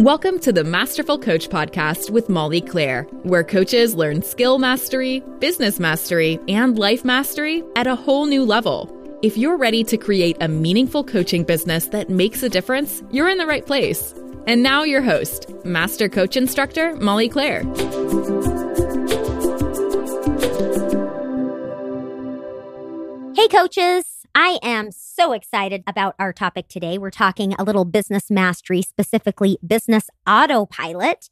Welcome to the Masterful Coach Podcast with Molly Claire, where coaches learn skill mastery, business mastery, and life mastery at a whole new level. If you're ready to create a meaningful coaching business that makes a difference, you're in the right place. And now, your host, Master Coach Instructor Molly Claire. Hey, coaches. I am so excited about our topic today. We're talking a little business mastery, specifically business autopilot,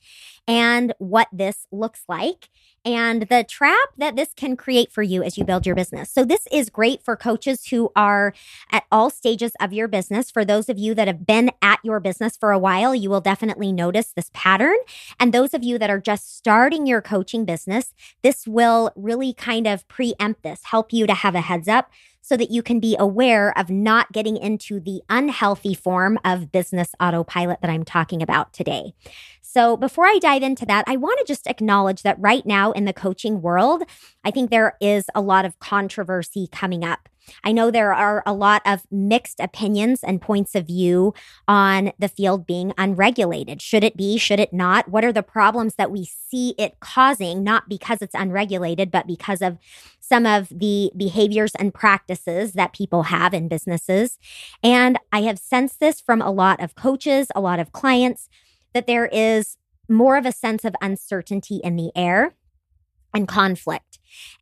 and what this looks like, and the trap that this can create for you as you build your business. So, this is great for coaches who are at all stages of your business. For those of you that have been at your business for a while, you will definitely notice this pattern. And those of you that are just starting your coaching business, this will really kind of preempt this, help you to have a heads up so that you can be aware of not getting into the unhealthy form of business autopilot that I'm talking about today. So, before I dive into that, I want to just acknowledge that right now in the coaching world, I think there is a lot of controversy coming up. I know there are a lot of mixed opinions and points of view on the field being unregulated. Should it be? Should it not? What are the problems that we see it causing, not because it's unregulated, but because of some of the behaviors and practices that people have in businesses? And I have sensed this from a lot of coaches, a lot of clients, that there is more of a sense of uncertainty in the air and conflict.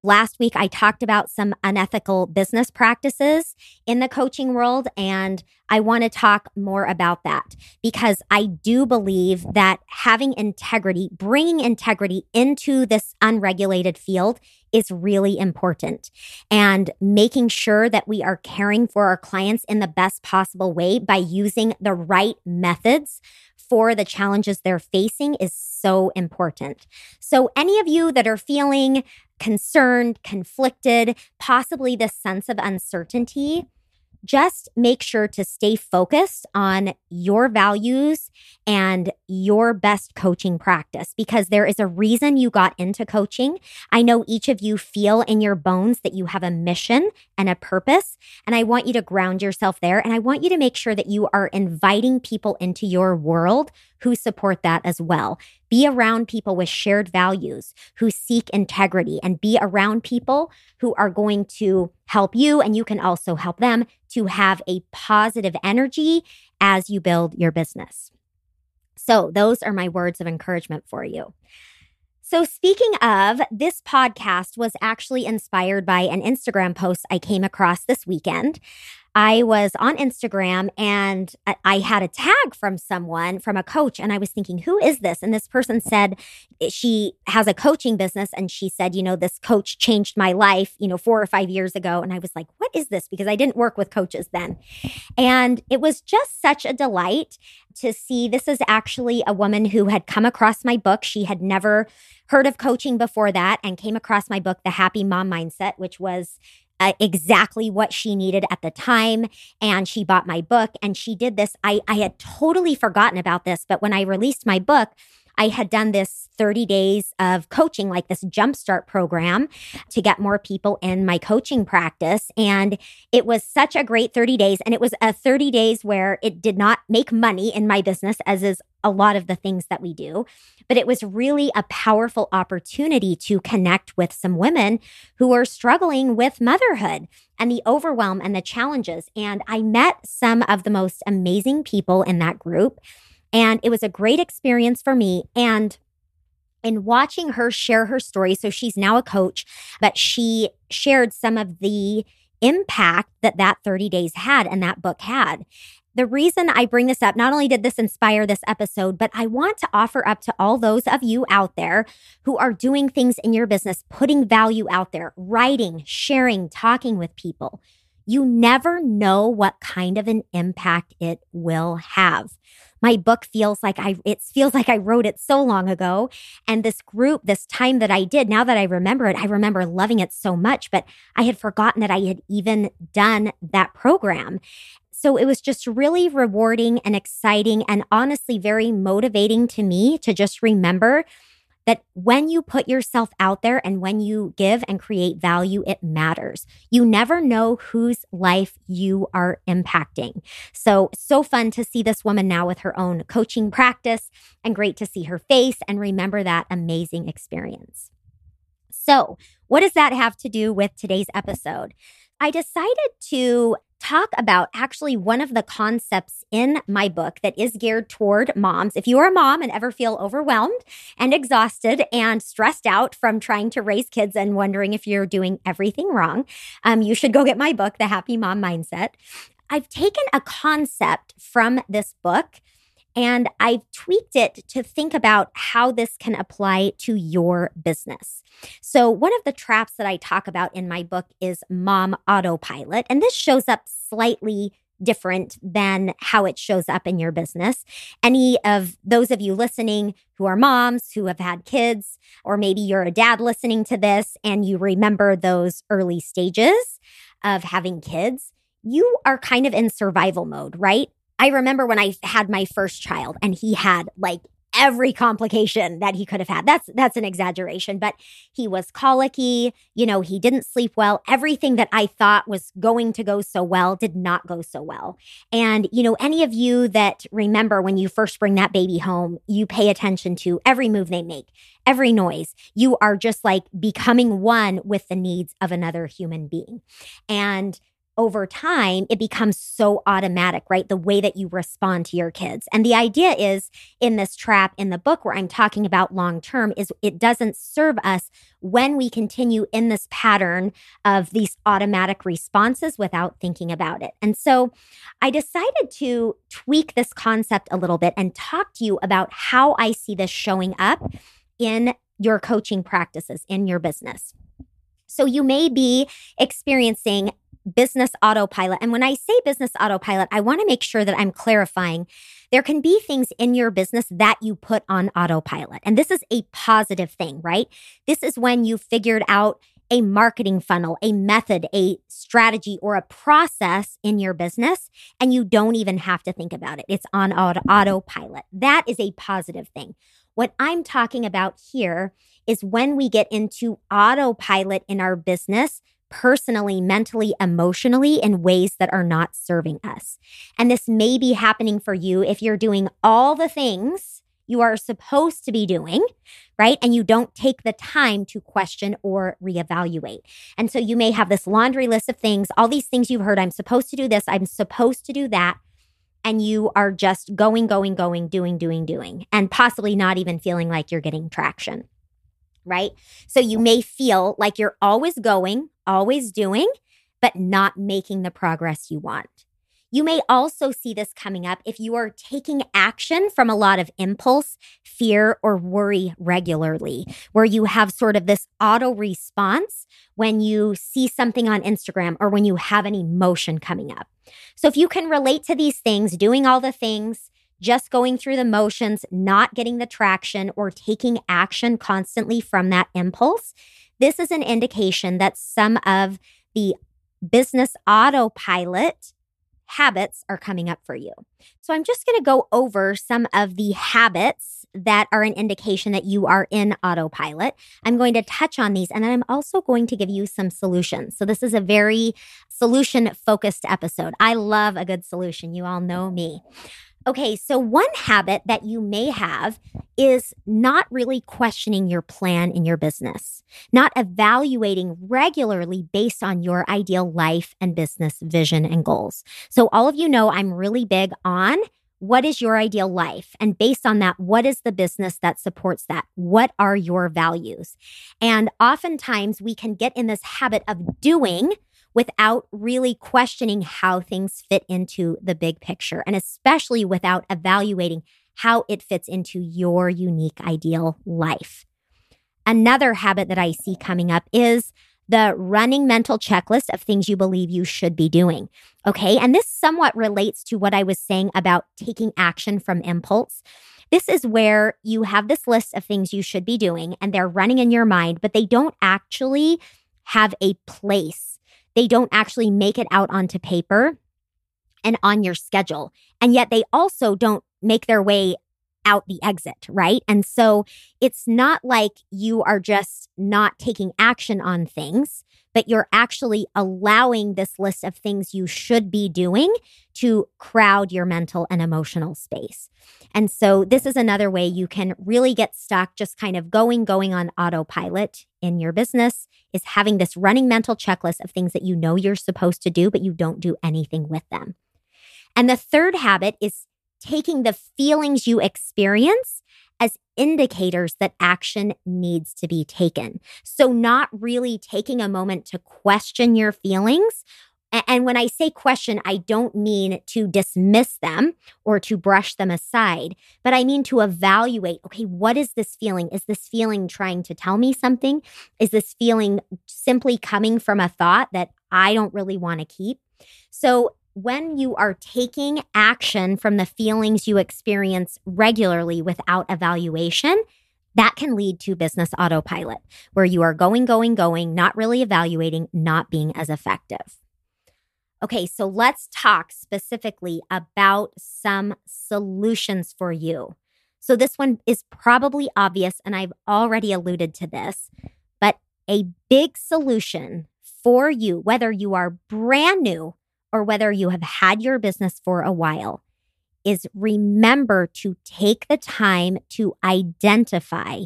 Last week, I talked about some unethical business practices in the coaching world, and I want to talk more about that because I do believe that having integrity, bringing integrity into this unregulated field is really important. And making sure that we are caring for our clients in the best possible way by using the right methods for the challenges they're facing is so important. So, any of you that are feeling concerned, conflicted, possibly this sense of uncertainty, just make sure to stay focused on your values and your best coaching practice because there is a reason you got into coaching. I know each of you feel in your bones that you have a mission and a purpose. And I want you to ground yourself there. And I want you to make sure that you are inviting people into your world who support that as well. Be around people with shared values who seek integrity and be around people who are going to help you and you can also help them to have a positive energy as you build your business. So, those are my words of encouragement for you. So, speaking of, this podcast was actually inspired by an Instagram post I came across this weekend. I was on Instagram and I had a tag from someone, from a coach, and I was thinking, who is this? And this person said eh, she has a coaching business. And she said, you know, this coach changed my life, you know, four or five years ago. And I was like, what is this? Because I didn't work with coaches then. And it was just such a delight to see this is actually a woman who had come across my book. She had never heard of coaching before that and came across my book, The Happy Mom Mindset, which was uh, exactly what she needed at the time. And she bought my book and she did this. I, I had totally forgotten about this, but when I released my book, I had done this 30 days of coaching, like this jumpstart program to get more people in my coaching practice. And it was such a great 30 days. And it was a 30 days where it did not make money in my business, as is a lot of the things that we do. But it was really a powerful opportunity to connect with some women who are struggling with motherhood and the overwhelm and the challenges. And I met some of the most amazing people in that group. And it was a great experience for me. And in watching her share her story, so she's now a coach, but she shared some of the impact that that 30 days had and that book had. The reason I bring this up, not only did this inspire this episode, but I want to offer up to all those of you out there who are doing things in your business, putting value out there, writing, sharing, talking with people. You never know what kind of an impact it will have. My book feels like I it feels like I wrote it so long ago and this group this time that I did now that I remember it I remember loving it so much but I had forgotten that I had even done that program. So it was just really rewarding and exciting and honestly very motivating to me to just remember that when you put yourself out there and when you give and create value, it matters. You never know whose life you are impacting. So, so fun to see this woman now with her own coaching practice and great to see her face and remember that amazing experience. So, what does that have to do with today's episode? I decided to talk about actually one of the concepts in my book that is geared toward moms. If you are a mom and ever feel overwhelmed and exhausted and stressed out from trying to raise kids and wondering if you're doing everything wrong, um, you should go get my book, The Happy Mom Mindset. I've taken a concept from this book and I've tweaked it to think about how this can apply to your business. So, one of the traps that I talk about in my book is mom autopilot. And this shows up slightly different than how it shows up in your business. Any of those of you listening who are moms who have had kids, or maybe you're a dad listening to this and you remember those early stages of having kids, you are kind of in survival mode, right? I remember when I had my first child and he had like every complication that he could have had. That's that's an exaggeration, but he was colicky, you know, he didn't sleep well. Everything that I thought was going to go so well did not go so well. And you know, any of you that remember when you first bring that baby home, you pay attention to every move they make, every noise. You are just like becoming one with the needs of another human being. And over time, it becomes so automatic, right? The way that you respond to your kids. And the idea is in this trap in the book where I'm talking about long term is it doesn't serve us when we continue in this pattern of these automatic responses without thinking about it. And so I decided to tweak this concept a little bit and talk to you about how I see this showing up in your coaching practices in your business. So you may be experiencing business autopilot. And when I say business autopilot, I want to make sure that I'm clarifying there can be things in your business that you put on autopilot. And this is a positive thing, right? This is when you figured out a marketing funnel, a method, a strategy, or a process in your business, and you don't even have to think about it. It's on auto- autopilot. That is a positive thing. What I'm talking about here is when we get into autopilot in our business personally, mentally, emotionally in ways that are not serving us. And this may be happening for you if you're doing all the things you are supposed to be doing, right? And you don't take the time to question or reevaluate. And so you may have this laundry list of things, all these things you've heard I'm supposed to do this, I'm supposed to do that. And you are just going, going, going, doing, doing, doing, and possibly not even feeling like you're getting traction right? So you may feel like you're always going, always doing, but not making the progress you want. You may also see this coming up if you are taking action from a lot of impulse, fear, or worry regularly, where you have sort of this auto response when you see something on Instagram or when you have an emotion coming up. So, if you can relate to these things, doing all the things, just going through the motions, not getting the traction, or taking action constantly from that impulse, this is an indication that some of the business autopilot habits are coming up for you. So I'm just going to go over some of the habits that are an indication that you are in autopilot. I'm going to touch on these and then I'm also going to give you some solutions. So this is a very solution focused episode. I love a good solution. You all know me. Okay, so one habit that you may have is not really questioning your plan in your business, not evaluating regularly based on your ideal life and business vision and goals. So, all of you know I'm really big on what is your ideal life? And based on that, what is the business that supports that? What are your values? And oftentimes we can get in this habit of doing without really questioning how things fit into the big picture, and especially without evaluating how it fits into your unique ideal life. Another habit that I see coming up is the running mental checklist of things you believe you should be doing. Okay. And this somewhat relates to what I was saying about taking action from impulse. This is where you have this list of things you should be doing and they're running in your mind, but they don't actually have a place they don't actually make it out onto paper and on your schedule. And yet they also don't make their way out the exit, right? And so it's not like you are just not taking action on things, but you're actually allowing this list of things you should be doing to crowd your mental and emotional space. And so this is another way you can really get stuck just kind of going, going on autopilot in your business is having this running mental checklist of things that you know you're supposed to do, but you don't do anything with them. And the third habit is taking the feelings you experience as indicators that action needs to be taken. So, not really taking a moment to question your feelings. And when I say question, I don't mean to dismiss them or to brush them aside, but I mean to evaluate okay, what is this feeling? Is this feeling trying to tell me something? Is this feeling simply coming from a thought that I don't really want to keep? So, when you are taking action from the feelings you experience regularly without evaluation, that can lead to business autopilot, where you are going, going, going, not really evaluating, not being as effective. Okay, so let's talk specifically about some solutions for you. So, this one is probably obvious, and I've already alluded to this, but a big solution for you, whether you are brand new or whether you have had your business for a while, is remember to take the time to identify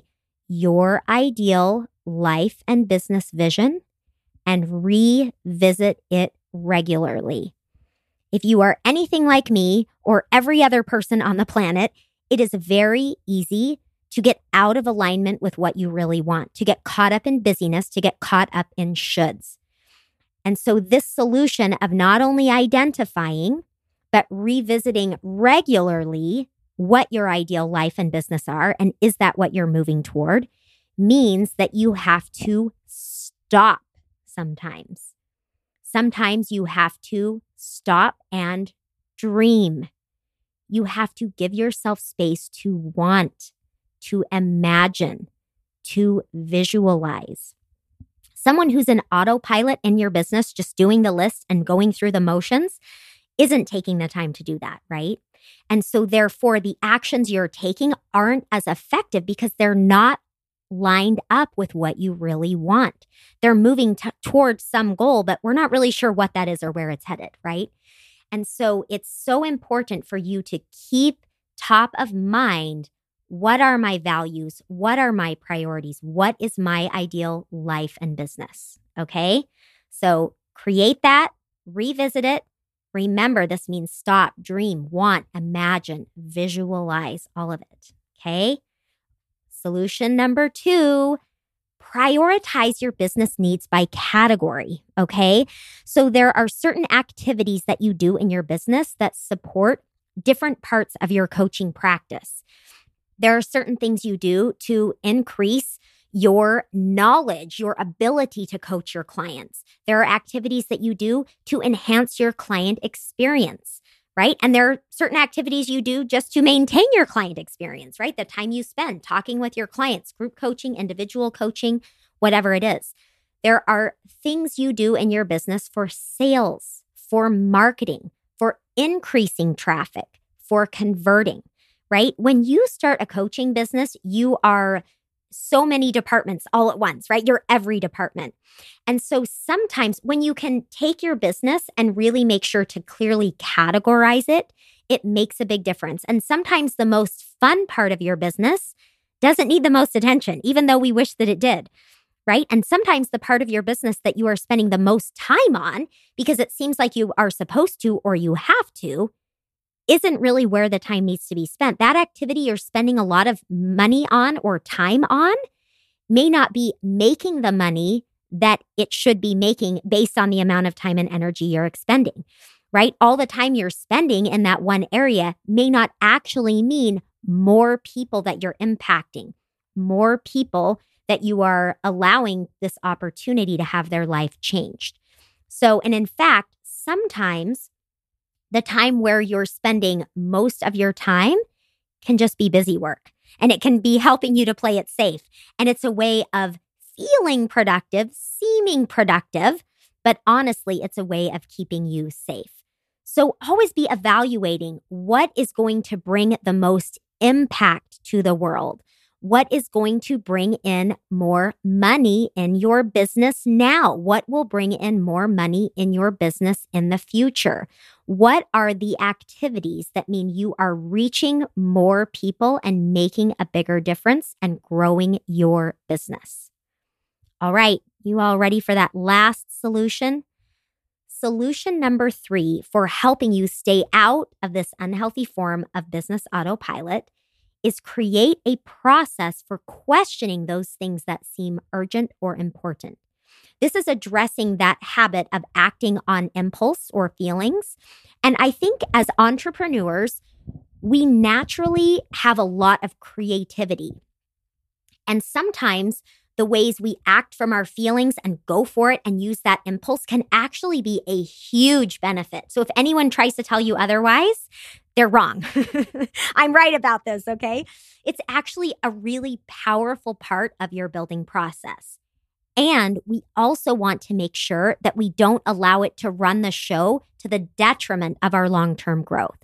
your ideal life and business vision and revisit it regularly. If you are anything like me or every other person on the planet, it is very easy to get out of alignment with what you really want, to get caught up in busyness, to get caught up in shoulds. And so, this solution of not only identifying, but revisiting regularly what your ideal life and business are, and is that what you're moving toward, means that you have to stop sometimes. Sometimes you have to stop and dream. You have to give yourself space to want, to imagine, to visualize. Someone who's an autopilot in your business, just doing the list and going through the motions, isn't taking the time to do that, right? And so, therefore, the actions you're taking aren't as effective because they're not lined up with what you really want. They're moving t- towards some goal, but we're not really sure what that is or where it's headed, right? And so, it's so important for you to keep top of mind what are my values? What are my priorities? What is my ideal life and business? Okay. So create that, revisit it. Remember, this means stop, dream, want, imagine, visualize all of it. Okay. Solution number two prioritize your business needs by category. Okay. So there are certain activities that you do in your business that support different parts of your coaching practice. There are certain things you do to increase your knowledge, your ability to coach your clients. There are activities that you do to enhance your client experience, right? And there are certain activities you do just to maintain your client experience, right? The time you spend talking with your clients, group coaching, individual coaching, whatever it is. There are things you do in your business for sales, for marketing, for increasing traffic, for converting right? When you start a coaching business, you are so many departments all at once, right? You're every department. And so sometimes when you can take your business and really make sure to clearly categorize it, it makes a big difference. And sometimes the most fun part of your business doesn't need the most attention, even though we wish that it did. Right. And sometimes the part of your business that you are spending the most time on, because it seems like you are supposed to or you have to, isn't really where the time needs to be spent. That activity you're spending a lot of money on or time on may not be making the money that it should be making based on the amount of time and energy you're expending, right? All the time you're spending in that one area may not actually mean more people that you're impacting, more people that you are allowing this opportunity to have their life changed. So, and in fact, sometimes the time where you're spending most of your time can just be busy work and it can be helping you to play it safe. And it's a way of feeling productive, seeming productive, but honestly, it's a way of keeping you safe. So always be evaluating what is going to bring the most impact to the world? What is going to bring in more money in your business now? What will bring in more money in your business in the future? What are the activities that mean you are reaching more people and making a bigger difference and growing your business? All right, you all ready for that last solution? Solution number three for helping you stay out of this unhealthy form of business autopilot is create a process for questioning those things that seem urgent or important. This is addressing that habit of acting on impulse or feelings. And I think as entrepreneurs, we naturally have a lot of creativity. And sometimes the ways we act from our feelings and go for it and use that impulse can actually be a huge benefit. So if anyone tries to tell you otherwise, they're wrong. I'm right about this, okay? It's actually a really powerful part of your building process. And we also want to make sure that we don't allow it to run the show to the detriment of our long term growth.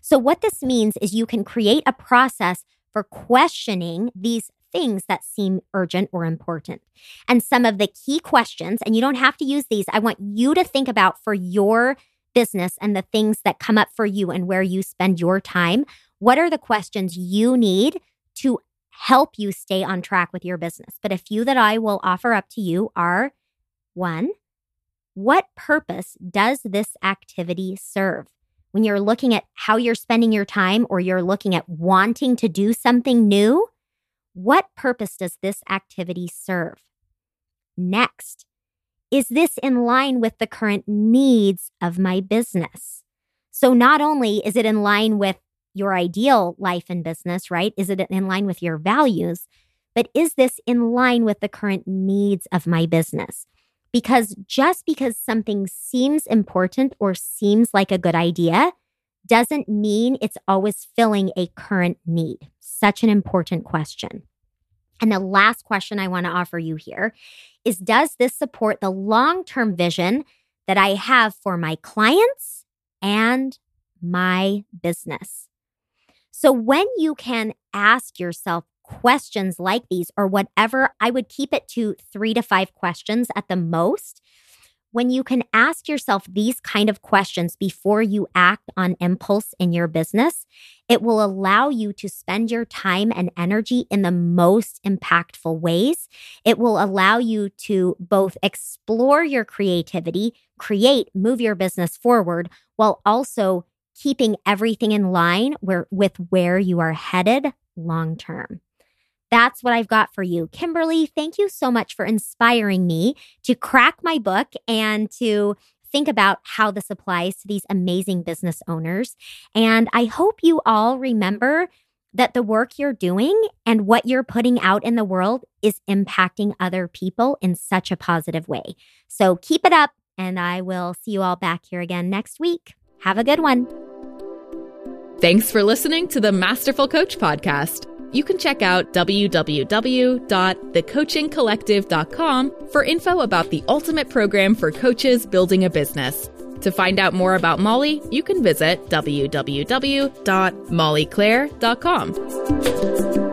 So, what this means is you can create a process for questioning these things that seem urgent or important. And some of the key questions, and you don't have to use these, I want you to think about for your business and the things that come up for you and where you spend your time. What are the questions you need to help you stay on track with your business. But a few that I will offer up to you are one, what purpose does this activity serve? When you're looking at how you're spending your time or you're looking at wanting to do something new, what purpose does this activity serve? Next, is this in line with the current needs of my business? So, not only is it in line with your ideal life and business, right? Is it in line with your values? But is this in line with the current needs of my business? Because just because something seems important or seems like a good idea doesn't mean it's always filling a current need. Such an important question. And the last question I want to offer you here is Does this support the long term vision that I have for my clients and my business? So when you can ask yourself questions like these or whatever, I would keep it to three to five questions at the most. When you can ask yourself these kind of questions before you act on impulse in your business, it will allow you to spend your time and energy in the most impactful ways. It will allow you to both explore your creativity, create, move your business forward, while also keeping everything in line where, with where you are headed long term. That's what I've got for you. Kimberly, thank you so much for inspiring me to crack my book and to think about how this applies to these amazing business owners. And I hope you all remember that the work you're doing and what you're putting out in the world is impacting other people in such a positive way. So keep it up, and I will see you all back here again next week. Have a good one. Thanks for listening to the Masterful Coach podcast. You can check out www.thecoachingcollective.com for info about the ultimate program for coaches building a business. To find out more about Molly, you can visit www.mollyclaire.com.